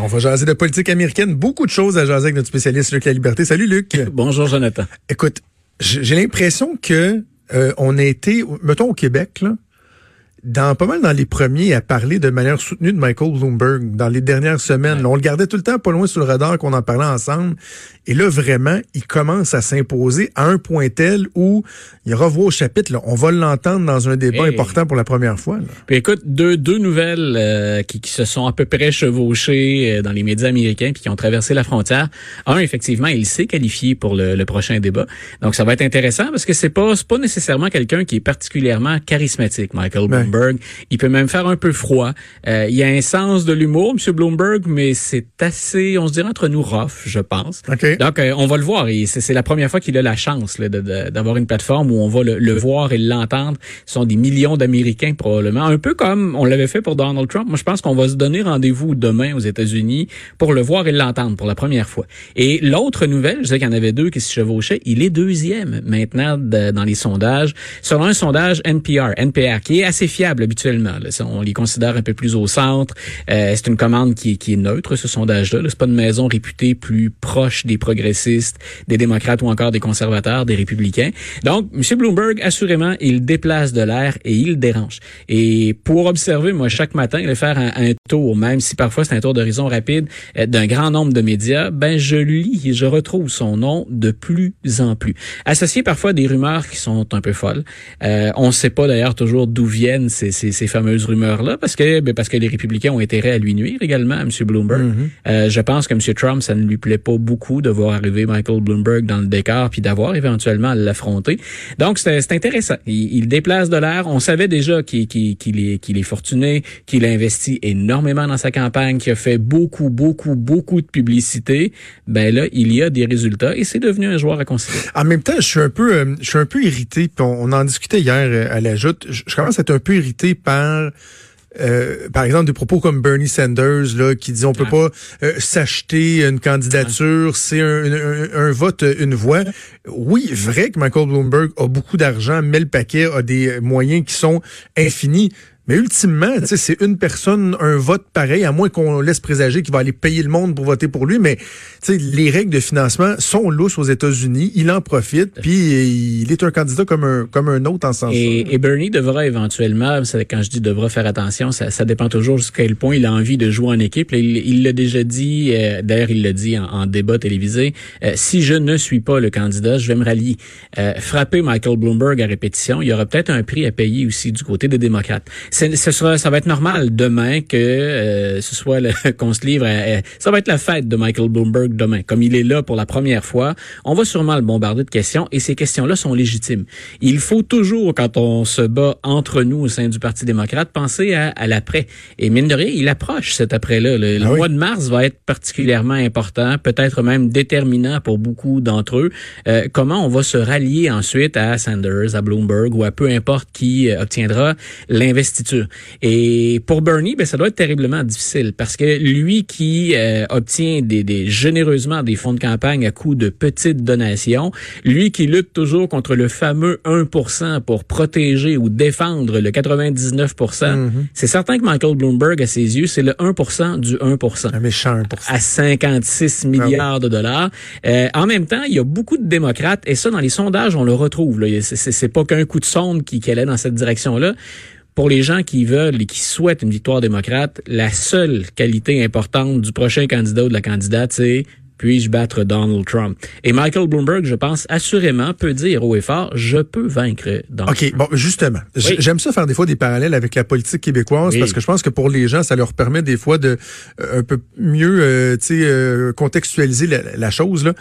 On va jaser de politique américaine. Beaucoup de choses à jaser avec notre spécialiste Luc La Liberté. Salut Luc. Bonjour Jonathan. Écoute, j'ai l'impression que euh, on a été, mettons au Québec, là, dans pas mal dans les premiers à parler de manière soutenue de Michael Bloomberg dans les dernières semaines. on le gardait tout le temps pas loin sur le radar qu'on en parlait ensemble. Et là, vraiment, il commence à s'imposer à un point tel où il revoit au chapitre. Là, on va l'entendre dans un débat important pour la première fois. Puis écoute, deux, deux nouvelles euh, qui, qui, se sont à peu près chevauchées euh, dans les médias américains puis qui ont traversé la frontière. Un, effectivement, il s'est qualifié pour le, le, prochain débat. Donc, ça va être intéressant parce que c'est pas, pas nécessairement quelqu'un qui est particulièrement charismatique, Michael Bloomberg. Il peut même faire un peu froid. Euh, il y a un sens de l'humour, M. Bloomberg, mais c'est assez, on se dirait entre nous rough, je pense. Donc, euh, on va le voir. C'est la première fois qu'il a la chance d'avoir une plateforme où on va le, voir et l'entendre. Ce sont des millions d'Américains probablement, un peu comme on l'avait fait pour Donald Trump. Moi, je pense qu'on va se donner rendez-vous demain aux États-Unis pour le voir et l'entendre pour la première fois. Et l'autre nouvelle, je sais qu'il y en avait deux qui se chevauchaient, il est deuxième maintenant dans les sondages, selon un sondage NPR, NPR, qui est assez fier habituellement. On les considère un peu plus au centre. Euh, c'est une commande qui, qui est neutre, ce sondage-là. C'est pas une maison réputée plus proche des progressistes, des démocrates ou encore des conservateurs, des républicains. Donc, M. Bloomberg, assurément, il déplace de l'air et il dérange. Et pour observer, moi, chaque matin, il faire un, un, tour, même si parfois c'est un tour d'horizon rapide, euh, d'un grand nombre de médias, ben je lis et je retrouve son nom de plus en plus. Associé parfois à des rumeurs qui sont un peu folles. Euh, on ne sait pas d'ailleurs toujours d'où viennent ces, ces, ces fameuses rumeurs-là, parce que ben, parce que les républicains ont intérêt à lui nuire également, à M. Bloomberg. Mm-hmm. euh, je pense que M. Trump, ça ne lui plaît pas beaucoup de voir arriver Michael Bloomberg dans le décor, puis d'avoir éventuellement à l'affronter. Donc, c'est intéressant. Il, il, déplace de l'air. On savait déjà qu'il qu qu'il est, qu'il est fortuné, qu'il a investi énormément dans sa campagne, qu'il a fait beaucoup, beaucoup, beaucoup de publicité. Ben là, il y a des résultats et c'est devenu un joueur à considérer. En même temps, je suis un peu, euh, je suis un peu irrité. On, on, en discutait hier euh, à la joute. Je, je commence à être un peu irrité par euh, par exemple, des propos comme Bernie Sanders, là, qui dit on peut pas euh, s'acheter une candidature, c'est un, un, un, vote, une voix. Oui, vrai que Michael Bloomberg a beaucoup d'argent, mais le paquet a des moyens qui sont infinis. Mais ultimement, c'est une personne, un vote pareil, à moins qu'on laisse présager qu'il va aller payer le monde pour voter pour lui. Mais les règles de financement sont lousses aux États-Unis. Il en profite, puis il est un candidat comme un, comme un autre en sens. Et, et Bernie devra éventuellement, quand je dis devra faire attention, ça, ça dépend toujours jusqu'à quel point il a envie de jouer en équipe. il l'a déjà dit, euh, d'ailleurs il l'a dit en, en, débat télévisé, euh, si je ne suis pas le candidat, je vais me rallier. Euh, frapper Michael Bloomberg à répétition, il y aura peut-être un prix à payer aussi du côté des démocrates ce sera, ça va être normal demain que euh, ce soit qu'on se livre. À, ça va être la fête de Michael Bloomberg demain, comme il est là pour la première fois. On va sûrement le bombarder de questions et ces questions-là sont légitimes. Il faut toujours, quand on se bat entre nous au sein du Parti démocrate, penser à, à l'après. Et mine de rien, il approche cet après-là. Le, ah mois de mars va être particulièrement important, peut-être même déterminant pour beaucoup d'entre eux. Euh, comment on va se rallier ensuite à Sanders, à Bloomberg ou à peu importe qui euh, obtiendra l'investiture et pour Bernie, ben, ça doit être terriblement difficile parce que lui qui euh, obtient des, des, généreusement des fonds de campagne à coût de petites donations, lui qui lutte toujours contre le fameux 1% pour protéger ou défendre le 99%, mm-hmm. c'est certain que Michael Bloomberg, à ses yeux, c'est le 1% du 1%. Un méchant 1%. À 56 ah milliards de dollars. Euh, en même temps, il y a beaucoup de démocrates, et ça, dans les sondages, on le retrouve. C'est pas qu'un coup de sonde qui, qui allait dans cette direction-là pour les gens qui veulent et qui souhaitent une victoire démocrate, la seule qualité importante du prochain candidat ou de la candidate, c'est puis-je battre Donald Trump? Et Michael Bloomberg, je pense, assurément peut dire haut et fort, je peux vaincre Donald OK, bon, justement. J'aime ça faire des fois des parallèles avec la politique québécoise parce que je pense que pour les gens, ça leur permet des fois de euh, un peu mieux, euh, tu sais, euh, contextualiser la, la chose, là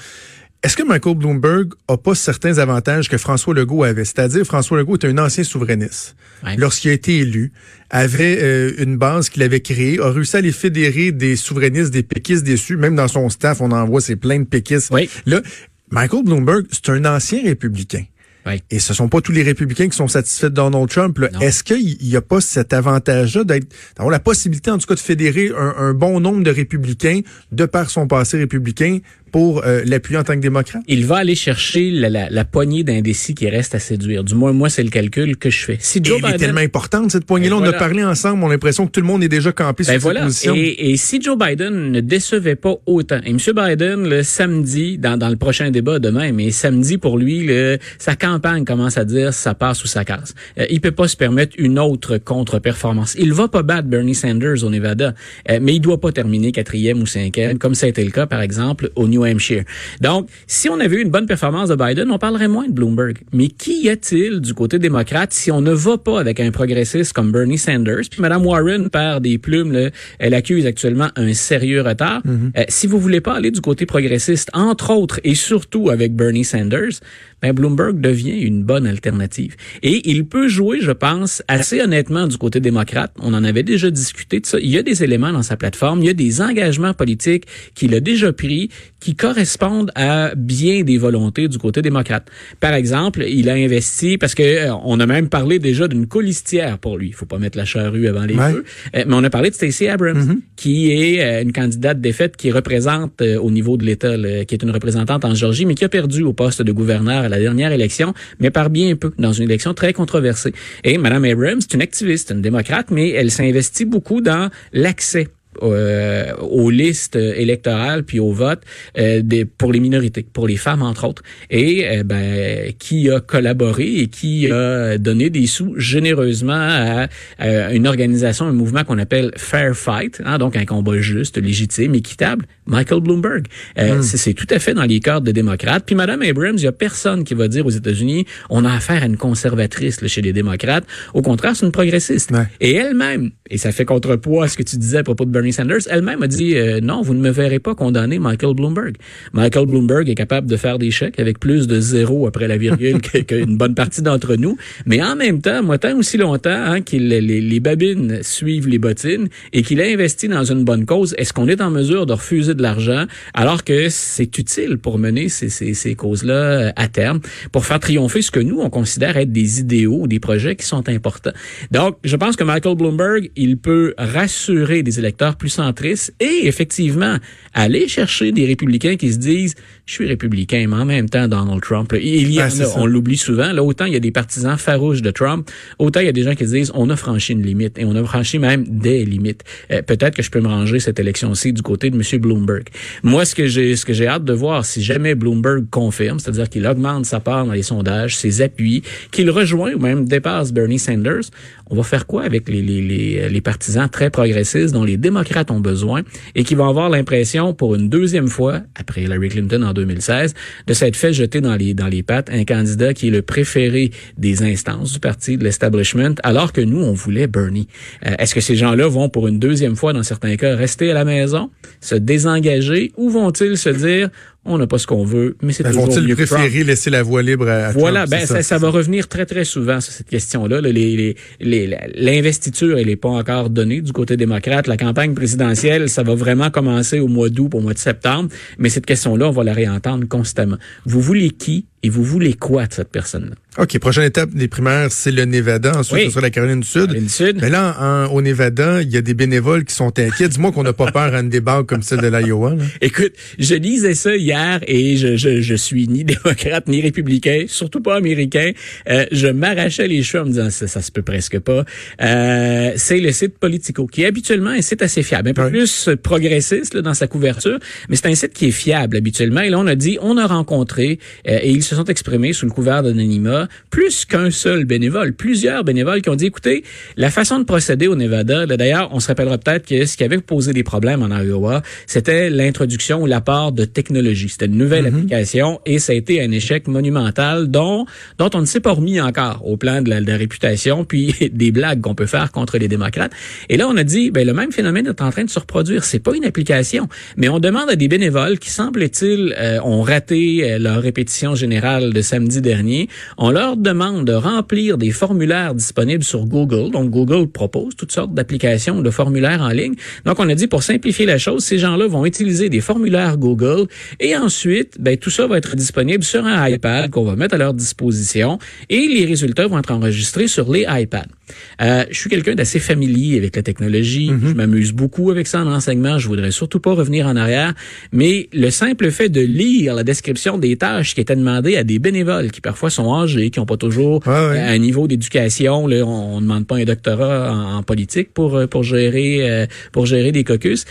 est-ce que Michael Bloomberg a pas certains avantages que François Legault avait? C'est-à-dire, François Legault est un ancien souverainiste. Lorsqu'il a été élu, avait euh, une base qu'il avait créée, a réussi à les fédérer des souverainistes, des péquistes déçus. Même dans son staff, on envoie ces plein de péquistes. Là, Michael Bloomberg, c'est un ancien républicain. Et ce sont pas tous les républicains qui sont satisfaits de Donald Trump. Est-ce qu'il n'y a pas cet avantage-là d'avoir la possibilité, en tout cas, de fédérer un, un, bon nombre de républicains de par son passé républicain pour euh, l'appuyer en tant que démocrate? Il va aller chercher la, la, la poignée d'indécis qui reste à séduire. Du moins, moi, c'est le calcul que je fais. Si Joe Biden... est tellement importante, cette poignée-là. Ben on a parlé ensemble, on a l'impression que tout le monde est déjà campé ben sur voilà. cette position. Et, et, si Joe Biden ne décevait pas autant, et M. Biden, le samedi, dans, dans le prochain débat demain, mais samedi, pour lui, le, sa campagne commence à dire ça passe ou ça casse. Euh, il peut pas se permettre une autre contre-performance. Il va pas battre Bernie Sanders au Nevada, euh, mais il doit pas terminer quatrième ou cinquième, comme ça a été le cas, par exemple, au New Hampshire. Donc, si on avait eu une bonne performance de Biden, on parlerait moins de Bloomberg. Mais qui y a-t-il du côté démocrate si on ne va pas avec un progressiste comme Bernie Sanders? Puis Mme Warren perd des plumes, là, elle accuse actuellement un sérieux retard. Mm-hmm. Euh, si vous voulez pas aller du côté progressiste, entre autres et surtout avec Bernie Sanders, ben Bloomberg devient une bonne alternative. Et il peut jouer, je pense, assez honnêtement du côté démocrate. On en avait déjà discuté de ça. Il y a des éléments dans sa plateforme, il y a des engagements politiques qu'il a déjà pris qui correspondent à bien des volontés du côté démocrate. Par exemple, il a investi parce que euh, on a même parlé déjà d'une colistière pour lui. Il faut pas mettre la charrue avant les feux. Euh, mais on a parlé de Stacey Abrams, mm-hmm. qui est euh, une candidate défaite qui représente au niveau de l'État, qui est une représentante en Georgie, mais qui a perdu au poste de gouverneur à la dernière élection, mais par bien peu, dans une élection très controversée. Et Mme Abrams, c'est une activiste, une démocrate, mais elle s'investit beaucoup dans l'accès euh, aux listes électorales puis au vote euh, des, pour les minorités, pour les femmes entre autres, et euh, ben, qui a collaboré et qui a donné des sous généreusement à, une organisation, un mouvement qu'on appelle Fair Fight, hein, donc un combat juste, légitime, équitable. Michael Bloomberg, hmm. c'est tout à fait dans les cadres des démocrates. Puis Madame Abrams, il y a personne qui va dire aux États-Unis, on a affaire à une conservatrice là, chez les démocrates. Au contraire, c'est une progressiste. Et elle-même, et ça fait contrepoids à ce que tu disais à propos de Bernie Sanders elle-même a dit euh, non, vous ne me verrez pas condamner Michael Bloomberg. Michael Bloomberg est capable de faire des chèques avec plus de zéro après la virgule qu'une bonne partie d'entre nous. Mais en même temps, moi, tant aussi longtemps hein, qu'il les, les, babines suivent les bottines et qu'il a investi dans une bonne cause, est-ce qu'on est en mesure de refuser de l'argent alors que c'est utile pour mener ces, ces, ces causes-là euh, à terme, pour faire triompher ce que nous, on considère être des idéaux ou des projets qui sont importants? Donc, je pense que Michael Bloomberg, il peut rassurer des électeurs plus centristes et effectivement aller chercher des républicains qui se disent je suis républicain mais en même temps Donald Trump il y a, on l'oublie souvent là autant il y a des partisans farouches de Trump autant il y a des gens qui se disent on a franchi une limite et on a franchi même des limites. Euh, peut-être que je peux me ranger cette élection-ci du côté de monsieur Bloomberg. Moi ce que j'ai ce que j'ai hâte de voir si jamais Bloomberg confirme c'est-à-dire qu'il augmente sa part dans les sondages ses appuis qu'il rejoint ou même dépasse Bernie Sanders on va faire quoi avec les, les, les, les partisans très progressistes dont les démocrates ont besoin et qui vont avoir l'impression pour une deuxième fois, après Hillary Clinton en 2016, de s'être fait jeter dans les, dans les pattes un candidat qui est le préféré des instances du parti, de l'establishment, alors que nous, on voulait Bernie. Euh, est-ce que ces gens-là vont pour une deuxième fois, dans certains cas, rester à la maison, se désengager ou vont-ils se dire, on n'a pas ce qu'on veut, mais c'est ben, toujours vont-ils préférer laisser la voie libre à, Voilà, ben ça, ça, va revenir très très souvent sur cette question-là. L'investiture, elle n'est pas encore donnée du côté démocrate. La campagne présidentielle, ça va vraiment commencer au mois d'août, au mois de septembre, mais cette question-là, on va la réentendre constamment. Vous voulez qui et vous voulez quoi de cette personne-là? OK. Prochaine étape des primaires, c'est le Nevada. Ensuite, ce sera la Caroline du Sud. Caroline Sud. Mais là, au Nevada, il y a des bénévoles qui sont inquiets. Dis-moi qu'on n'a pas peur à une débat comme celle de l'Iowa. Écoute, je lisais ça hier et je, je, je, suis ni démocrate ni républicain, surtout pas américain. Euh, je m'arrachais les cheveux en me disant ça, ça se peut presque pas. Euh, c'est le site Politico, qui est habituellement un site assez fiable, un peu plus progressiste là, dans sa couverture, mais c'est un site qui est fiable habituellement. Et là, on a dit, on a rencontré euh, et ils se sont exprimés sous le couvert d'anonymat, plus qu'un seul bénévole, plusieurs bénévoles qui ont dit, écoutez, la façon de procéder au Nevada, d'ailleurs, on se rappellera peut-être que ce qui avait posé des problèmes en Iowa, c'était l'introduction ou l'apport de technologie. C'était une nouvelle mm-hmm. application et ça a été un échec monumental dont, dont on ne s'est pas remis encore au plan de la, de la réputation, puis des blagues qu'on peut faire contre les démocrates. Et là, on a dit, ben, le même phénomène est en train de se reproduire. C'est pas une application, mais on demande à des bénévoles qui, semble-t-il, euh, ont raté euh, leur répétition générale de samedi dernier. On leur demande de remplir des formulaires disponibles sur Google. Donc, Google propose toutes sortes d'applications, de formulaires en ligne. Donc, on a dit, pour simplifier la chose, ces gens-là vont utiliser des formulaires Google et ensuite, ben, tout ça va être disponible sur un iPad qu'on va mettre à leur disposition et les résultats vont être enregistrés sur les iPads. Euh, je suis quelqu'un d'assez familier avec la technologie. Mhm. Je m'amuse beaucoup avec ça en enseignement. Je voudrais surtout pas revenir en arrière. Mais le simple fait de lire la description des tâches qui étaient demandées à des bénévoles qui parfois sont âgés, qui n'ont pas toujours un niveau d'éducation. on ne demande pas un doctorat en, politique pour euh, pour gérer euh, pour gérer des caucus.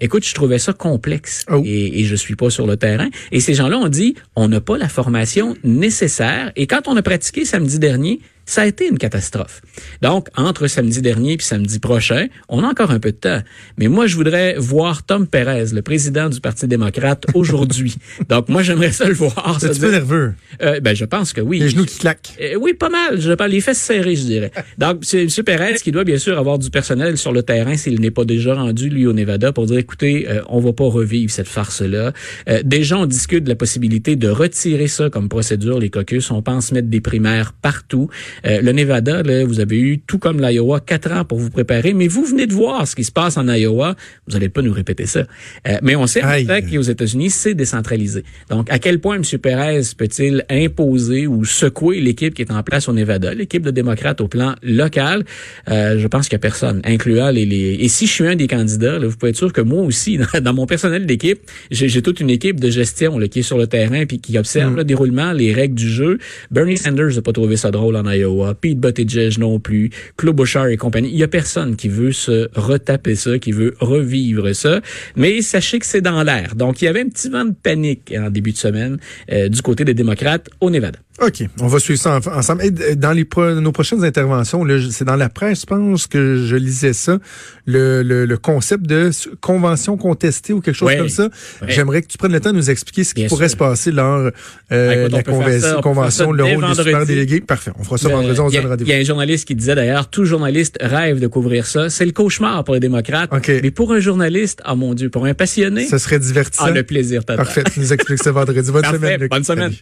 écoute, je trouvais ça complexe oh. et, et je suis pas sur le terrain. Et ces gens-là ont dit, on n'a pas la formation nécessaire. Et quand on a pratiqué samedi dernier, ça a été une catastrophe. Donc, entre samedi dernier et samedi prochain, on a encore un peu de temps. Mais moi, je voudrais voir Tom Perez, le président du Parti démocrate, aujourd'hui. Donc, moi, j'aimerais ça le voir. C'est un peu nerveux? Euh, ben, je pense que oui. Les genoux qui claquent. Euh, oui, pas mal. Je parle les fesses serrées, je dirais. Donc, c'est M. Perez qui doit bien sûr avoir du personnel sur le terrain s'il n'est pas déjà rendu, lui, au Nevada, pour dire, écoutez, euh, on va pas revivre cette farce-là. Euh, déjà, on discute de la possibilité de retirer ça comme procédure, les caucus. On pense mettre des primaires partout. Euh, le Nevada, là, vous avez eu, tout comme l'Iowa, quatre ans pour vous préparer, mais vous venez de voir ce qui se passe en Iowa. Vous n'allez pas nous répéter ça. Euh, mais on sait qu'aux États-Unis, c'est décentralisé. Donc, à quel point M. Perez peut-il imposer ou secouer l'équipe qui est en place au Nevada, l'équipe de démocrates au plan local? Euh, je pense qu'il n'y a personne, incluant les, les... Et si je suis un des candidats, là, vous pouvez être sûr que moi aussi, dans, mon personnel d'équipe, j'ai toute une équipe de gestion là, qui est sur le terrain puis qui observe mm. le déroulement, les règles du jeu. Bernie Sanders n'a pas trouvé ça drôle en Iowa. Pete Buttigieg non plus, Claude Bouchard et compagnie. Il y a personne qui veut se retaper ça, qui veut revivre ça. Mais sachez que c'est dans l'air. Donc, il y avait un petit vent de panique en début de semaine euh, du côté des démocrates au Nevada. OK, on va suivre ça ensemble. Et dans les nos prochaines interventions, c'est dans la presse, je pense que je lisais ça, le, le, concept de convention contestée ou quelque chose comme ça. J'aimerais que tu prennes le temps de nous expliquer ce qui pourrait se passer lors euh, de la convention, le rôle du super délégué. Parfait, on fera ça vendredi, on se donne rendez-vous. Il y a un journaliste qui disait d'ailleurs, tout journaliste rêve de couvrir ça. C'est le cauchemar pour les démocrates. Mais pour un journaliste, ah oh mon Dieu, pour un passionné. Ce serait divertissant. Ah, le plaisir Parfait, tu nous expliques ça vendredi. Bonne semaine. Bonne semaine.